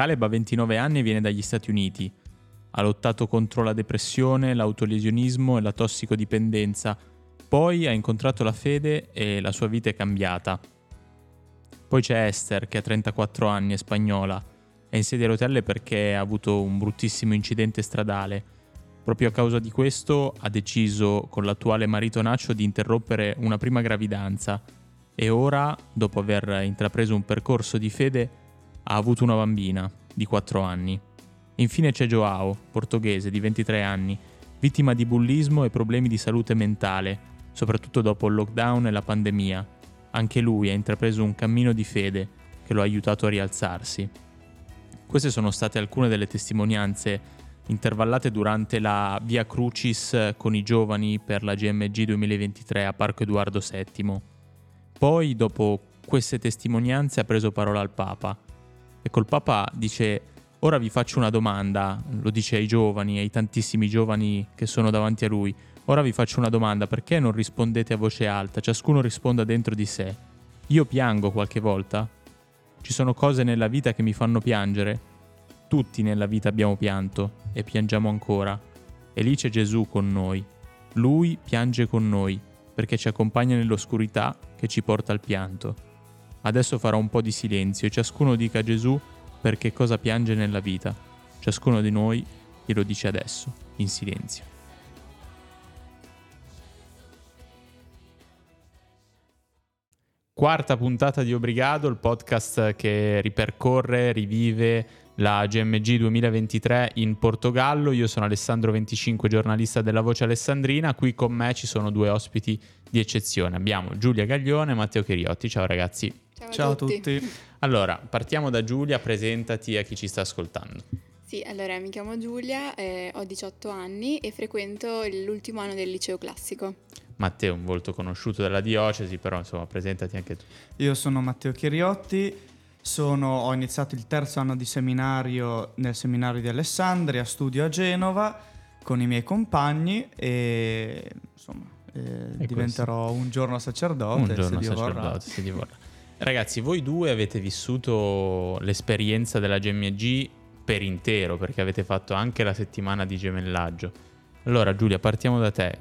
Caleb ha 29 anni e viene dagli Stati Uniti. Ha lottato contro la depressione, l'autolesionismo e la tossicodipendenza. Poi ha incontrato la fede e la sua vita è cambiata. Poi c'è Esther, che ha 34 anni, è spagnola. È in sedia a rotelle perché ha avuto un bruttissimo incidente stradale. Proprio a causa di questo ha deciso con l'attuale marito Nacho di interrompere una prima gravidanza e ora, dopo aver intrapreso un percorso di fede, ha avuto una bambina di 4 anni. Infine c'è Joao, portoghese di 23 anni, vittima di bullismo e problemi di salute mentale, soprattutto dopo il lockdown e la pandemia. Anche lui ha intrapreso un cammino di fede che lo ha aiutato a rialzarsi. Queste sono state alcune delle testimonianze intervallate durante la Via Crucis con i giovani per la GMG 2023 a Parco Edoardo VII. Poi, dopo queste testimonianze, ha preso parola al Papa. E col Papa dice, ora vi faccio una domanda, lo dice ai giovani, ai tantissimi giovani che sono davanti a lui, ora vi faccio una domanda, perché non rispondete a voce alta, ciascuno risponda dentro di sé. Io piango qualche volta? Ci sono cose nella vita che mi fanno piangere? Tutti nella vita abbiamo pianto e piangiamo ancora. E lì c'è Gesù con noi. Lui piange con noi perché ci accompagna nell'oscurità che ci porta al pianto. Adesso farò un po' di silenzio e ciascuno dica a Gesù perché cosa piange nella vita. Ciascuno di noi glielo dice adesso, in silenzio. Quarta puntata di Obrigado, il podcast che ripercorre, rivive la GMG 2023 in Portogallo. Io sono Alessandro 25, giornalista della Voce Alessandrina. Qui con me ci sono due ospiti di eccezione. Abbiamo Giulia Gaglione e Matteo Chiriotti. Ciao ragazzi. Ciao, a tutti. tutti. Allora, partiamo da Giulia, presentati a chi ci sta ascoltando. Sì, allora mi chiamo Giulia, eh, ho 18 anni e frequento l'ultimo anno del liceo classico. Matteo, un volto conosciuto della diocesi, però insomma presentati anche tu. Io sono Matteo Chiriotti, sono, ho iniziato il terzo anno di seminario nel seminario di Alessandria, studio a Genova con i miei compagni e insomma eh, diventerò questo? un giorno sacerdote. Un giorno se sacerdote, se Dio vorrà. Ragazzi, voi due avete vissuto l'esperienza della GMG per intero perché avete fatto anche la settimana di gemellaggio. Allora Giulia, partiamo da te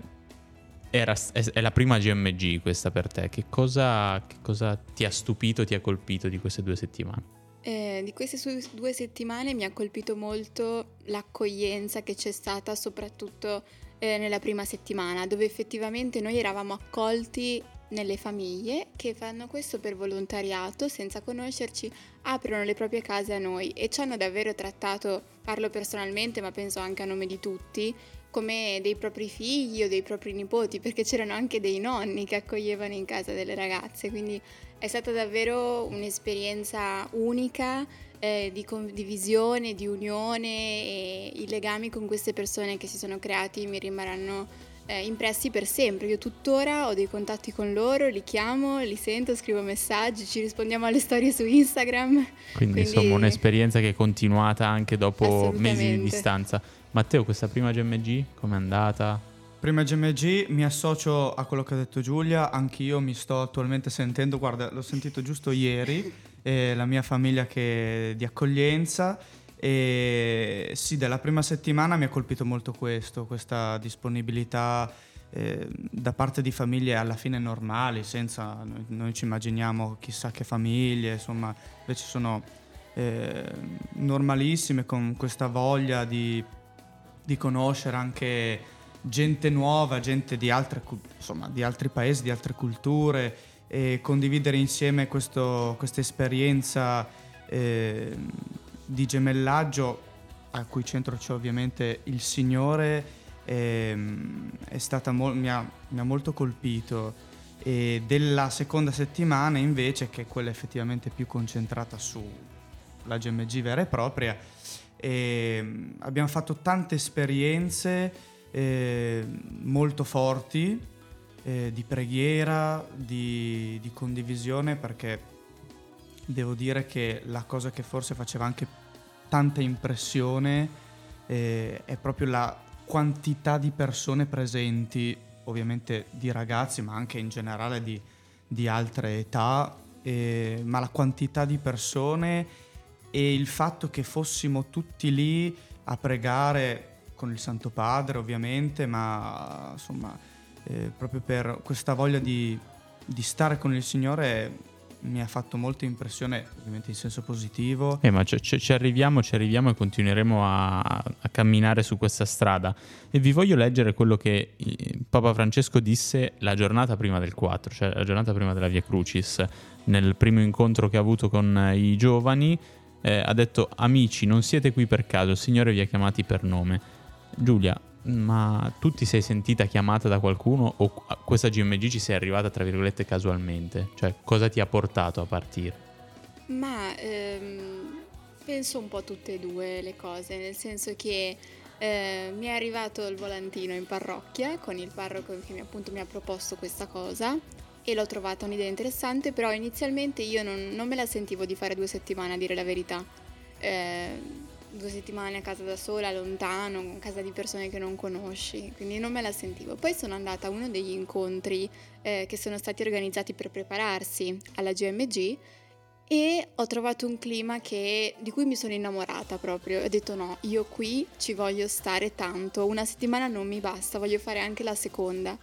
era, è, la prima GMG questa per te. Che cosa, che cosa, ti ha stupito, ti ha colpito di queste due settimane? Eh, di queste due settimane mi ha colpito molto l'accoglienza che c'è stata, soprattutto eh, nella prima settimana, dove effettivamente noi eravamo accolti nelle famiglie che fanno questo per volontariato senza conoscerci, aprono le proprie case a noi e ci hanno davvero trattato, parlo personalmente ma penso anche a nome di tutti, come dei propri figli o dei propri nipoti, perché c'erano anche dei nonni che accoglievano in casa delle ragazze, quindi è stata davvero un'esperienza unica eh, di condivisione, di unione e i legami con queste persone che si sono creati mi rimarranno eh, impressi per sempre. Io tuttora ho dei contatti con loro, li chiamo, li sento, scrivo messaggi, ci rispondiamo alle storie su Instagram. Quindi, Quindi... insomma un'esperienza che è continuata anche dopo mesi di distanza. Matteo, questa prima GMG com'è andata? Prima GMG mi associo a quello che ha detto Giulia, anch'io mi sto attualmente sentendo, guarda, l'ho sentito giusto ieri, eh, la mia famiglia che di accoglienza e sì, della prima settimana mi ha colpito molto questo, questa disponibilità eh, da parte di famiglie alla fine normali, senza noi, noi, ci immaginiamo chissà che famiglie, insomma, invece sono eh, normalissime con questa voglia di di conoscere anche gente nuova, gente di, altre, insomma, di altri paesi, di altre culture e condividere insieme questa esperienza eh, di gemellaggio a cui centro c'è ovviamente il Signore eh, mo- mi, ha, mi, ha, molto colpito. E della seconda settimana invece che è quella effettivamente più concentrata sulla GMG vera e propria ehm, abbiamo fatto tante esperienze eh, molto forti eh, di preghiera, di, di, condivisione, perché devo dire che la cosa che forse faceva anche tanta impressione eh, è proprio la quantità di persone presenti, ovviamente di ragazzi, ma anche in generale di, di altre età, eh, ma la quantità di persone e il fatto che fossimo tutti lì a pregare con il Santo Padre ovviamente, ma insomma eh, proprio per questa voglia di, di stare con il Signore mi ha fatto molta impressione, ovviamente in senso positivo. Eh, ma ci, ci arriviamo, ci arriviamo e continueremo a, a, camminare su questa strada. E vi voglio leggere quello che Papa Francesco disse la giornata prima del 4, cioè la giornata prima della Via Crucis, nel primo incontro che ha avuto con i giovani. Eh, ha detto: Amici, non siete qui per caso, il Signore vi ha chiamati per nome. Giulia, ma tu ti sei sentita chiamata da qualcuno o questa GMG ci sei arrivata tra virgolette casualmente? Cioè cosa ti ha portato a partire? Ma ehm, penso un po' tutte e due le cose, nel senso che eh, mi è arrivato il volantino in parrocchia con il parroco che mi, appunto mi ha proposto questa cosa e l'ho trovata un'idea interessante, però inizialmente io non, non me la sentivo di fare due settimane a dire la verità. Eh, due settimane a casa da sola, lontano, in casa di persone che non conosci, quindi non me la sentivo. Poi sono andata a uno degli incontri eh, che sono stati organizzati per prepararsi alla GMG e ho trovato un clima che, di cui mi sono innamorata proprio. Ho detto no, io qui ci voglio stare tanto, una settimana non mi basta, voglio fare anche la seconda.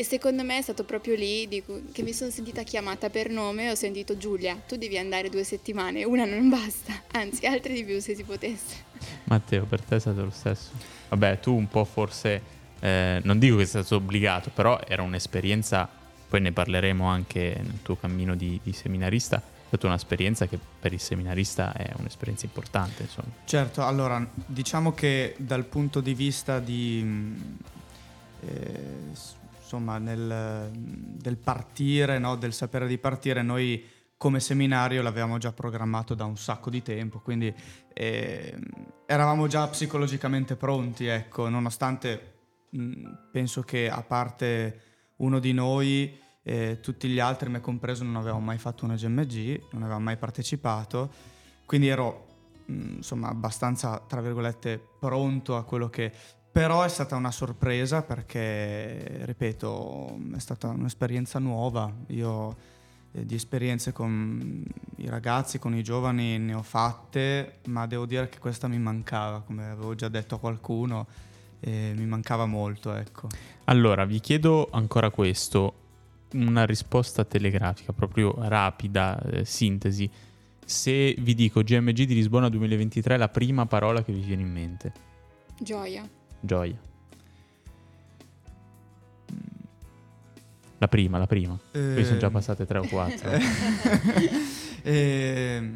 E secondo me è stato proprio lì dico, che mi sono sentita chiamata per nome e ho sentito Giulia, tu devi andare due settimane, una non basta, anzi altre di più se si potesse. Matteo, per te è stato lo stesso? Vabbè, tu un po' forse, eh, non dico che sei stato obbligato, però era un'esperienza, poi ne parleremo anche nel tuo cammino di, di seminarista, è stata un'esperienza che per il seminarista è un'esperienza importante. Insomma. Certo, allora diciamo che dal punto di vista di... Eh, insomma, nel, del partire, no? del sapere di partire, noi come seminario l'avevamo già programmato da un sacco di tempo, quindi eh, eravamo già psicologicamente pronti, ecco, nonostante mh, penso che a parte uno di noi, eh, tutti gli altri, me compreso, non avevamo mai fatto una GMG, non avevamo mai partecipato, quindi ero insomma abbastanza, tra virgolette, pronto a quello che però è stata una sorpresa perché, ripeto, è stata un'esperienza nuova. Io eh, di esperienze con i ragazzi, con i giovani ne ho fatte, ma devo dire che questa mi mancava, come avevo già detto a qualcuno, eh, mi mancava molto, ecco. Allora, vi chiedo ancora questo, una risposta telegrafica, proprio rapida, eh, sintesi. Se vi dico GMG di Lisbona 2023, la prima parola che vi viene in mente? Gioia. Gioia. La prima, la prima. Eh... Qui sono già passate tre o quattro. eh...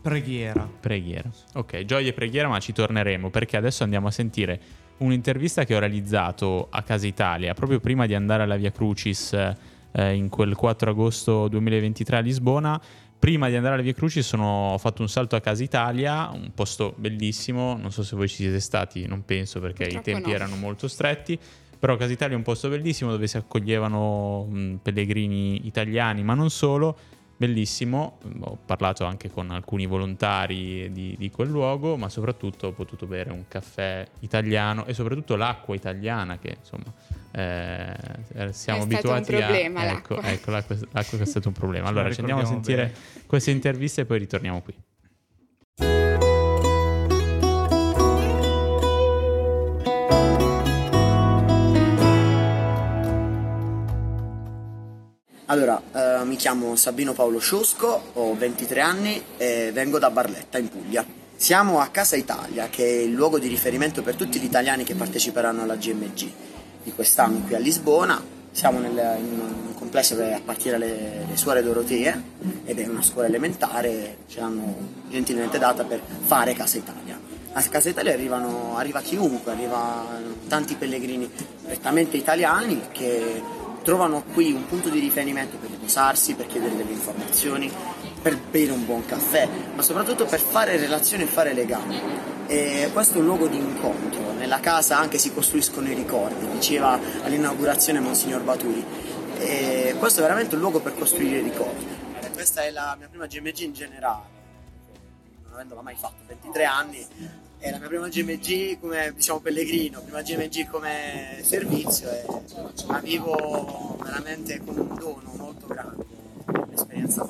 Preghiera. Preghiera. Ok, gioia e preghiera, ma ci torneremo perché adesso andiamo a sentire un'intervista che ho realizzato a Casa Italia proprio prima di andare alla Via Crucis eh, in quel 4 agosto 2023 a Lisbona prima di andare alle Vie Cruci sono, ho fatto un salto a Casa Italia, un posto bellissimo, non so se voi ci siete stati, non penso perché Purtroppo i tempi no. erano molto stretti, però Casa Italia è un posto bellissimo dove si accoglievano mh, pellegrini italiani, ma non solo, bellissimo, ho parlato anche con alcuni volontari di, di, quel luogo, ma soprattutto ho potuto bere un caffè italiano e soprattutto l'acqua italiana che insomma eh, siamo è abituati un problema, a... Ecco, l'acqua. ecco l'acqua, l'acqua è stato un problema. Allora ci andiamo a sentire bene. queste interviste e poi ritorniamo qui. Allora, eh, mi chiamo Sabino Paolo Sciosco, ho 23 anni e vengo da Barletta in Puglia. Siamo a Casa Italia, che è il luogo di riferimento per tutti gli italiani che parteciperanno alla GMG di quest'anno qui a Lisbona. Siamo nel, in un complesso che appartiene alle, alle suore Dorotee ed è una scuola elementare, ce l'hanno gentilmente data per fare Casa Italia. A Casa Italia arrivano, arriva chiunque, arrivano tanti pellegrini prettamente italiani che trovano qui un punto di riferimento per riposarsi, per chiedere delle informazioni, per bere un buon caffè, ma soprattutto per fare relazioni e fare legami. E questo è un luogo di incontro, nella casa anche si costruiscono i ricordi, diceva all'inaugurazione Monsignor Baturi. E questo è veramente un luogo per costruire ricordi. E questa è la mia prima GMG in generale, non avendola mai fatto, 23 anni, è la mia prima GMG come diciamo pellegrino, prima GMG come servizio e la vivo veramente con un dono molto grande Esperienza.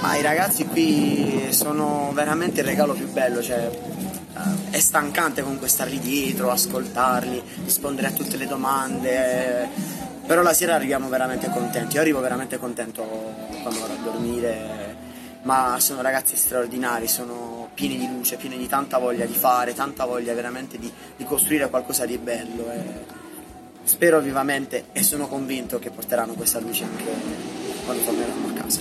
Ma i ragazzi qui sono veramente il regalo più bello, cioè eh, è stancante comunque starli dietro, ascoltarli, rispondere a tutte le domande, però la sera arriviamo veramente contenti, io arrivo veramente contento quando vado a dormire, ma sono ragazzi straordinari, sono pieni di luce, pieni di tanta voglia di fare, tanta voglia veramente di, di costruire qualcosa di bello. E spero vivamente e sono convinto che porteranno questa luce anche quando torneranno a casa.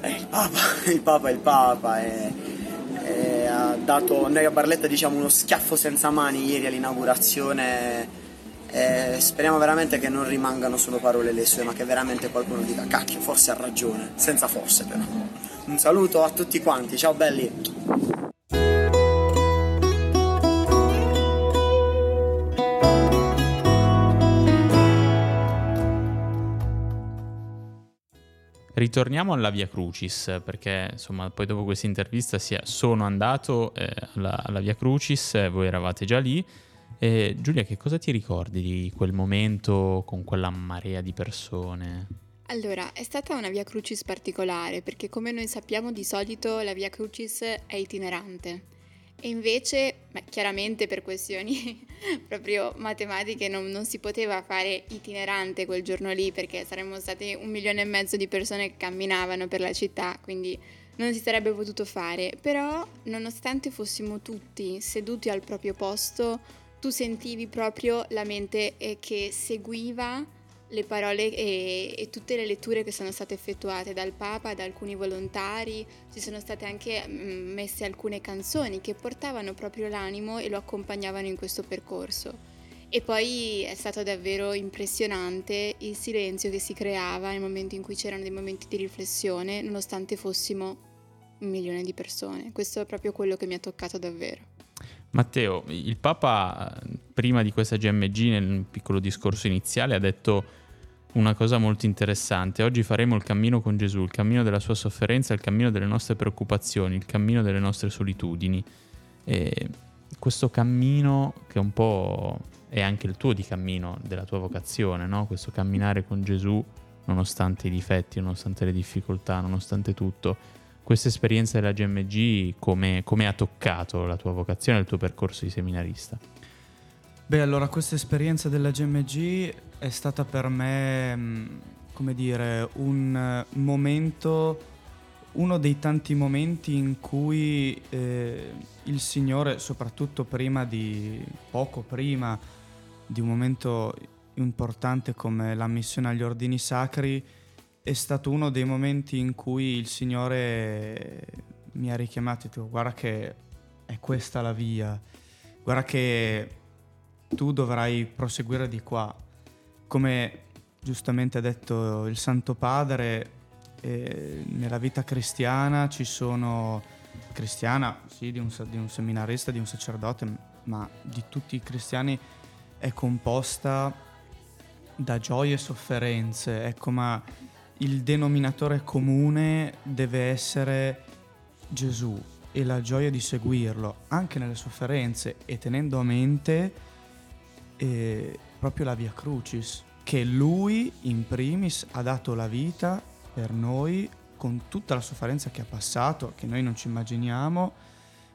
Eh, il Papa, il Papa il Papa. E, e ha dato noi a Barletta diciamo uno schiaffo senza mani ieri all'inaugurazione. E speriamo veramente che non rimangano solo parole le sue, ma che veramente qualcuno dica cacchio, forse ha ragione, senza forse però. Un saluto a tutti quanti, ciao belli! Ritorniamo alla Via Crucis, perché insomma poi dopo questa intervista sono andato eh, alla, alla, Via Crucis, eh, voi eravate già lì. Eh, Giulia, che cosa ti ricordi di quel momento con quella marea di persone? Allora, è stata una Via Crucis particolare, perché come noi sappiamo di solito la Via Crucis è itinerante e invece, chiaramente per questioni proprio matematiche non, non, si poteva fare itinerante quel giorno lì perché saremmo stati un milione e mezzo di persone che camminavano per la città, quindi non si sarebbe potuto fare. Però, nonostante fossimo tutti seduti al proprio posto, tu sentivi proprio la mente eh, che seguiva le parole e, e, tutte le letture che sono state effettuate dal Papa, da alcuni volontari, ci sono state anche mm, messe alcune canzoni che portavano proprio l'animo e lo accompagnavano in questo percorso. E poi è stato davvero impressionante il silenzio che si creava nel momento in cui c'erano dei momenti di riflessione, nonostante fossimo un milione di persone. Questo è proprio quello che mi ha toccato davvero. Matteo, il Papa prima di questa GMG nel piccolo discorso iniziale ha detto una cosa molto interessante. Oggi faremo il cammino con Gesù, il cammino della sua sofferenza, il cammino delle nostre preoccupazioni, il cammino delle nostre solitudini. E questo cammino che un po' è anche il tuo di cammino, della tua vocazione, no? questo camminare con Gesù nonostante i difetti, nonostante le difficoltà, nonostante tutto. Questa esperienza della GMG come, come ha toccato la tua vocazione il tuo percorso di seminarista? Beh, allora questa esperienza della GMG è stata per me, mm, come dire, un momento, uno dei tanti momenti in cui eh, il Signore, soprattutto prima di, poco prima di un momento importante come la missione agli ordini sacri, è stato uno dei momenti in cui il Signore mi ha richiamato e detto guarda che è questa la via, guarda che tu dovrai proseguire di qua. Come giustamente ha detto il Santo Padre, eh, nella vita cristiana ci sono, cristiana sì, di un, di un seminarista, di un sacerdote, ma di tutti i cristiani è composta da gioie e sofferenze. Ecco, ma il denominatore comune deve essere Gesù e la gioia di seguirlo, anche nelle sofferenze e tenendo a mente eh, proprio la Via Crucis, che lui in primis ha dato la vita per noi con tutta la sofferenza che ha passato, che noi non ci immaginiamo.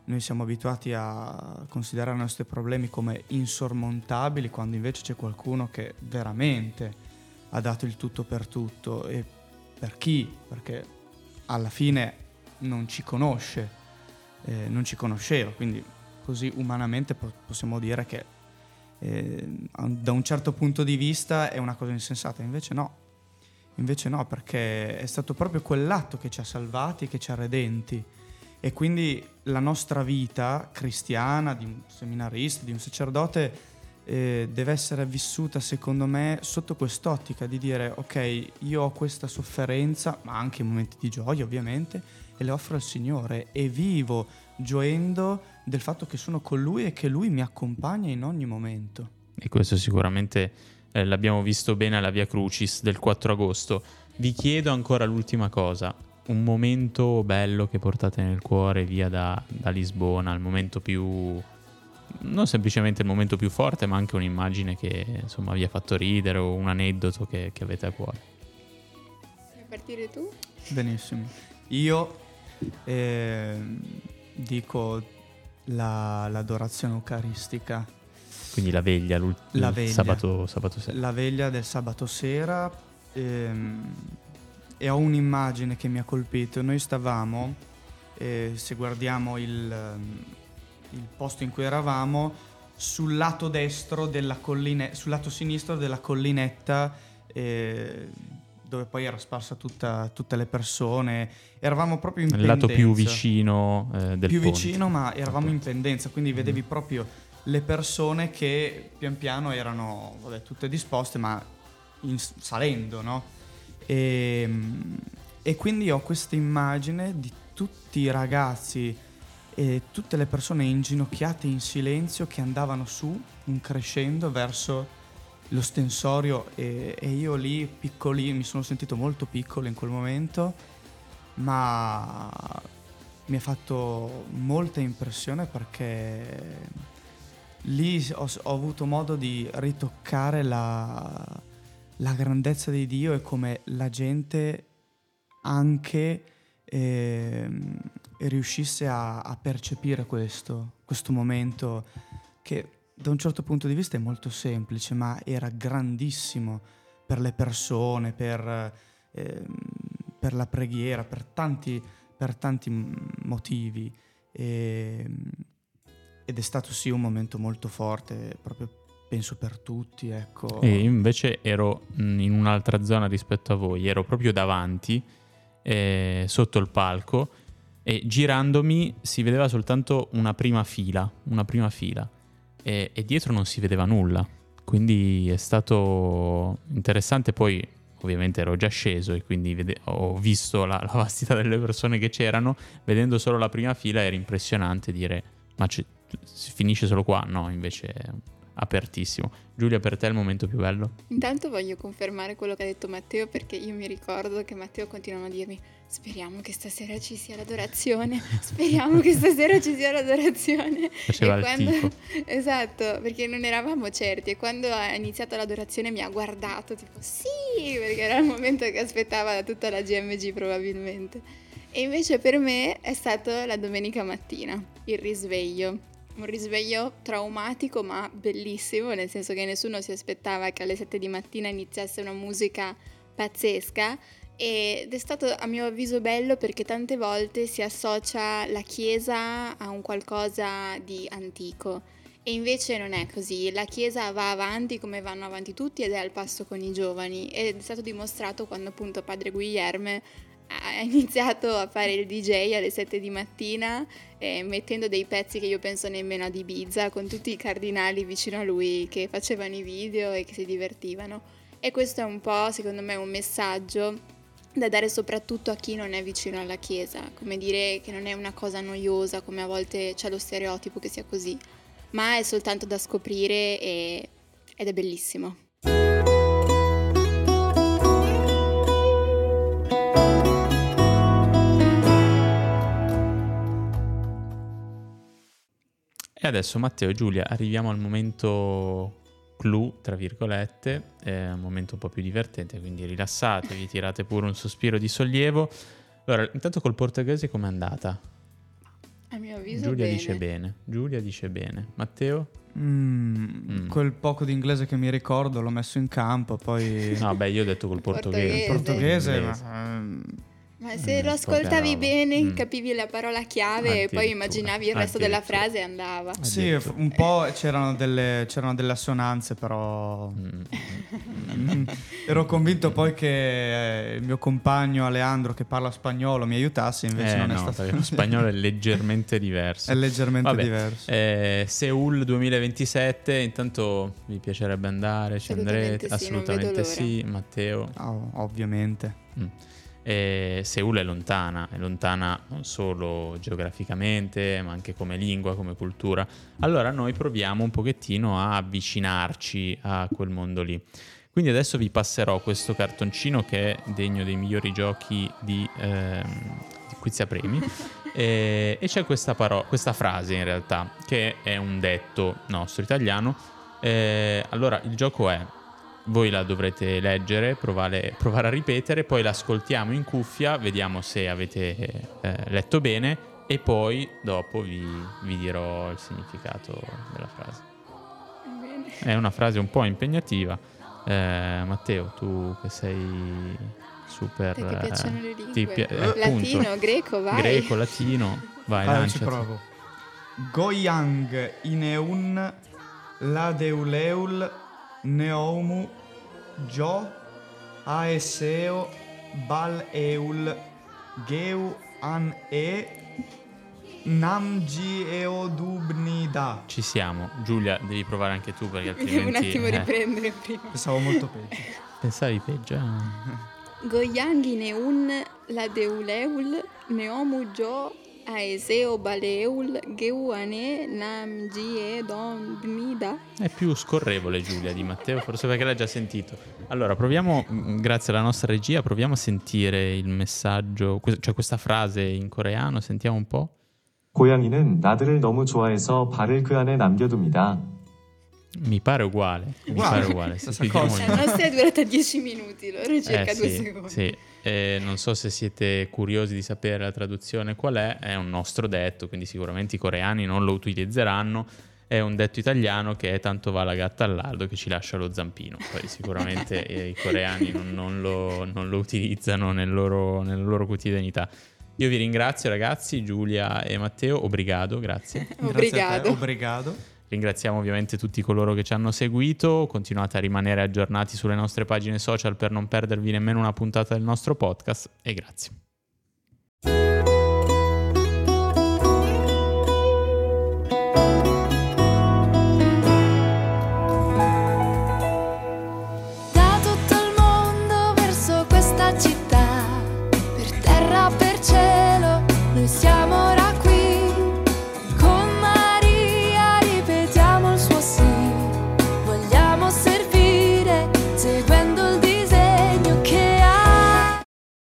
Noi siamo abituati a considerare i nostri problemi come insormontabili, quando invece c'è qualcuno che veramente ha dato il tutto per tutto. E per chi? Perché alla fine non ci conosce, eh, non ci conosceva, quindi così umanamente possiamo dire che eh, da un certo punto di vista è una cosa insensata, invece no, invece no, perché è stato proprio quell'atto che ci ha salvati, che ci ha redenti. E quindi la nostra vita cristiana, di un seminarista, di un sacerdote, eh, deve essere vissuta secondo me sotto quest'ottica di dire ok, io ho questa sofferenza, ma anche momenti di gioia ovviamente, e le offro al Signore e vivo gioendo del fatto che sono con Lui e che Lui mi accompagna in ogni momento. E questo sicuramente eh, l'abbiamo visto bene alla Via Crucis del 4 agosto. Vi chiedo ancora l'ultima cosa, un momento bello che portate nel cuore via da, da Lisbona, il momento più non semplicemente il momento più forte, ma anche un'immagine che insomma vi ha fatto ridere o un aneddoto che, che avete a cuore partire tu? Benissimo. Io eh, dico la, l'adorazione eucaristica. Quindi la veglia, la veglia. Sabato, sabato, sera. La veglia del sabato sera. Ehm, e ho un'immagine che mi ha colpito. Noi stavamo, eh, se guardiamo il, ehm, il, posto in cui eravamo, sul lato destro della collinetta, sul lato sinistro della collinetta. Eh, dove poi era sparsa tutta, tutte le persone. Eravamo proprio in pendenza. Il lato più vicino eh, del Più ponte. vicino, ma eravamo in pendenza, quindi vedevi mm. proprio le persone che pian piano erano vabbè, tutte disposte, ma in, salendo, no? E, ehm, e quindi ho questa immagine di tutti i ragazzi e tutte le persone inginocchiate in silenzio che andavano su, in crescendo verso lo stensorio e, e, io lì piccolino, mi sono sentito molto piccolo in quel momento, ma mi ha fatto molta impressione perché lì ho, ho avuto modo di ritoccare la, la, grandezza di Dio e come la gente anche eh, riuscisse a, a percepire questo, questo momento che da un certo punto di vista è molto semplice, ma era grandissimo per le persone, per, eh, per la preghiera, per tanti, per tanti motivi. E, ed è stato sì un momento molto forte, proprio penso per tutti. Ecco. E invece ero in un'altra zona rispetto a voi, ero proprio davanti, eh, sotto il palco, e girandomi si vedeva soltanto una prima fila, una prima fila e, e dietro non si vedeva nulla. Quindi è stato interessante. Poi ovviamente ero già sceso e quindi vede- ho visto la, la, vastità delle persone che c'erano. Vedendo solo la prima fila era impressionante dire ma c- si finisce solo qua? No, invece apertissimo. Giulia, per te è il momento più bello? Intanto voglio confermare quello che ha detto Matteo perché io mi ricordo che Matteo continuava a dirmi speriamo che stasera ci sia l'adorazione, speriamo che stasera ci sia l'adorazione. Faceva e quando... il tifo. Esatto, perché non eravamo certi e quando ha iniziato l'adorazione mi ha guardato tipo sì, perché era il momento che aspettava da tutta la GMG probabilmente. E invece per me è stata la domenica mattina, il risveglio un risveglio traumatico ma bellissimo, nel senso che nessuno si aspettava che alle 7 di mattina iniziasse una musica pazzesca. Ed è stato a mio avviso bello perché tante volte si associa la chiesa a un qualcosa di antico. E invece non è così, la chiesa va avanti come vanno avanti tutti ed è al passo con i giovani. Ed è stato dimostrato quando appunto padre Guillerme ha iniziato a fare il DJ alle 7 di mattina eh, mettendo dei pezzi che io penso nemmeno ad Ibiza con tutti i cardinali vicino a lui che facevano i video e che si divertivano e questo è un po' secondo me un messaggio da dare soprattutto a chi non è vicino alla chiesa, come dire che non è una cosa noiosa come a volte c'è lo stereotipo che sia così, ma è soltanto da scoprire e... ed è bellissimo. Adesso Matteo e Giulia arriviamo al momento clou, tra virgolette, è un momento un po' più divertente, quindi rilassatevi, tirate pure un sospiro di sollievo. Allora, intanto col portoghese com'è andata? A mio avviso Giulia bene. dice bene. Giulia dice bene. Matteo? Mm, mm. Quel poco di inglese che mi ricordo l'ho messo in campo, poi... No, beh, io ho detto col portoghese. portoghese, portoghese ma... Um, ma se mm, lo ascoltavi bene, mm. capivi la parola chiave e poi immaginavi il resto della frase e andava. Sì, un po' c'erano delle, c'erano delle assonanze, però mm. ero convinto poi che eh, il mio compagno Aleandro che parla spagnolo mi aiutasse, invece eh, non no, è stato così. Lo spagnolo è leggermente diverso. È leggermente Vabbè, diverso. Eh, Seul 2027, intanto vi piacerebbe andare, ci andrete? Sì, Assolutamente sì, Matteo. Oh, ovviamente. Mm. E Seul è lontana, è lontana non solo geograficamente, ma anche come lingua, come cultura. Allora noi proviamo un pochettino a avvicinarci a quel mondo lì. Quindi adesso vi passerò questo cartoncino che è degno dei migliori giochi di, ehm, di Quizia Premi. e, e, c'è questa, paro- questa frase in realtà, che è un detto nostro italiano. Eh, allora il gioco è voi la dovrete leggere, provare, provare, a ripetere, poi l'ascoltiamo in cuffia, vediamo se avete eh, letto bene e poi dopo vi, vi, dirò il significato della frase. È una frase un po' impegnativa. Eh, Matteo, tu che sei super... Perché piacciono le lingue. Ti, eh, latino, appunto, greco, vai. Greco, latino, vai, allora, lanciati. ci provo. Goyang ineun ladeuleul neomu jo aeseo bal eul geu an e Namgi Eodubnida. Ci siamo. Giulia, devi provare anche tu perché Mi devo altrimenti... un attimo eh, riprendere prima. Pensavo molto peggio. pensavi peggio? Goyanghi neun la deuleul neomu jo aeseo baleul geuane namgie don bnida. È più scorrevole Giulia di Matteo, forse perché l'ha già sentito. Allora, proviamo, mh, grazie alla nostra regia, proviamo a sentire il messaggio, que- cioè questa frase in coreano, sentiamo un po'. 고양이는 나들을 너무 좋아해서 발을 그 안에 남겨둡니다. Mi pare uguale. Mi Uguale. pare uguale. sì, Stessa più di cosa. noi. La nostra è durata 10 minuti, loro circa Eh, due sì, secondi. sì. Eh, non so se siete curiosi di sapere la traduzione qual è, è un nostro detto, quindi sicuramente i coreani non lo utilizzeranno. È un detto italiano che è tanto va la gatta al lardo che ci lascia lo zampino. Poi sicuramente i coreani non, non lo, non lo utilizzano nel loro- nella loro quotidianità. Io vi ringrazio ragazzi, Giulia e Matteo, obrigado, grazie. Grazie a te, Obrigado. Obrigado. Ringraziamo ovviamente tutti coloro che ci hanno seguito, continuate a rimanere aggiornati sulle nostre pagine social per non perdervi nemmeno una puntata del nostro podcast e grazie.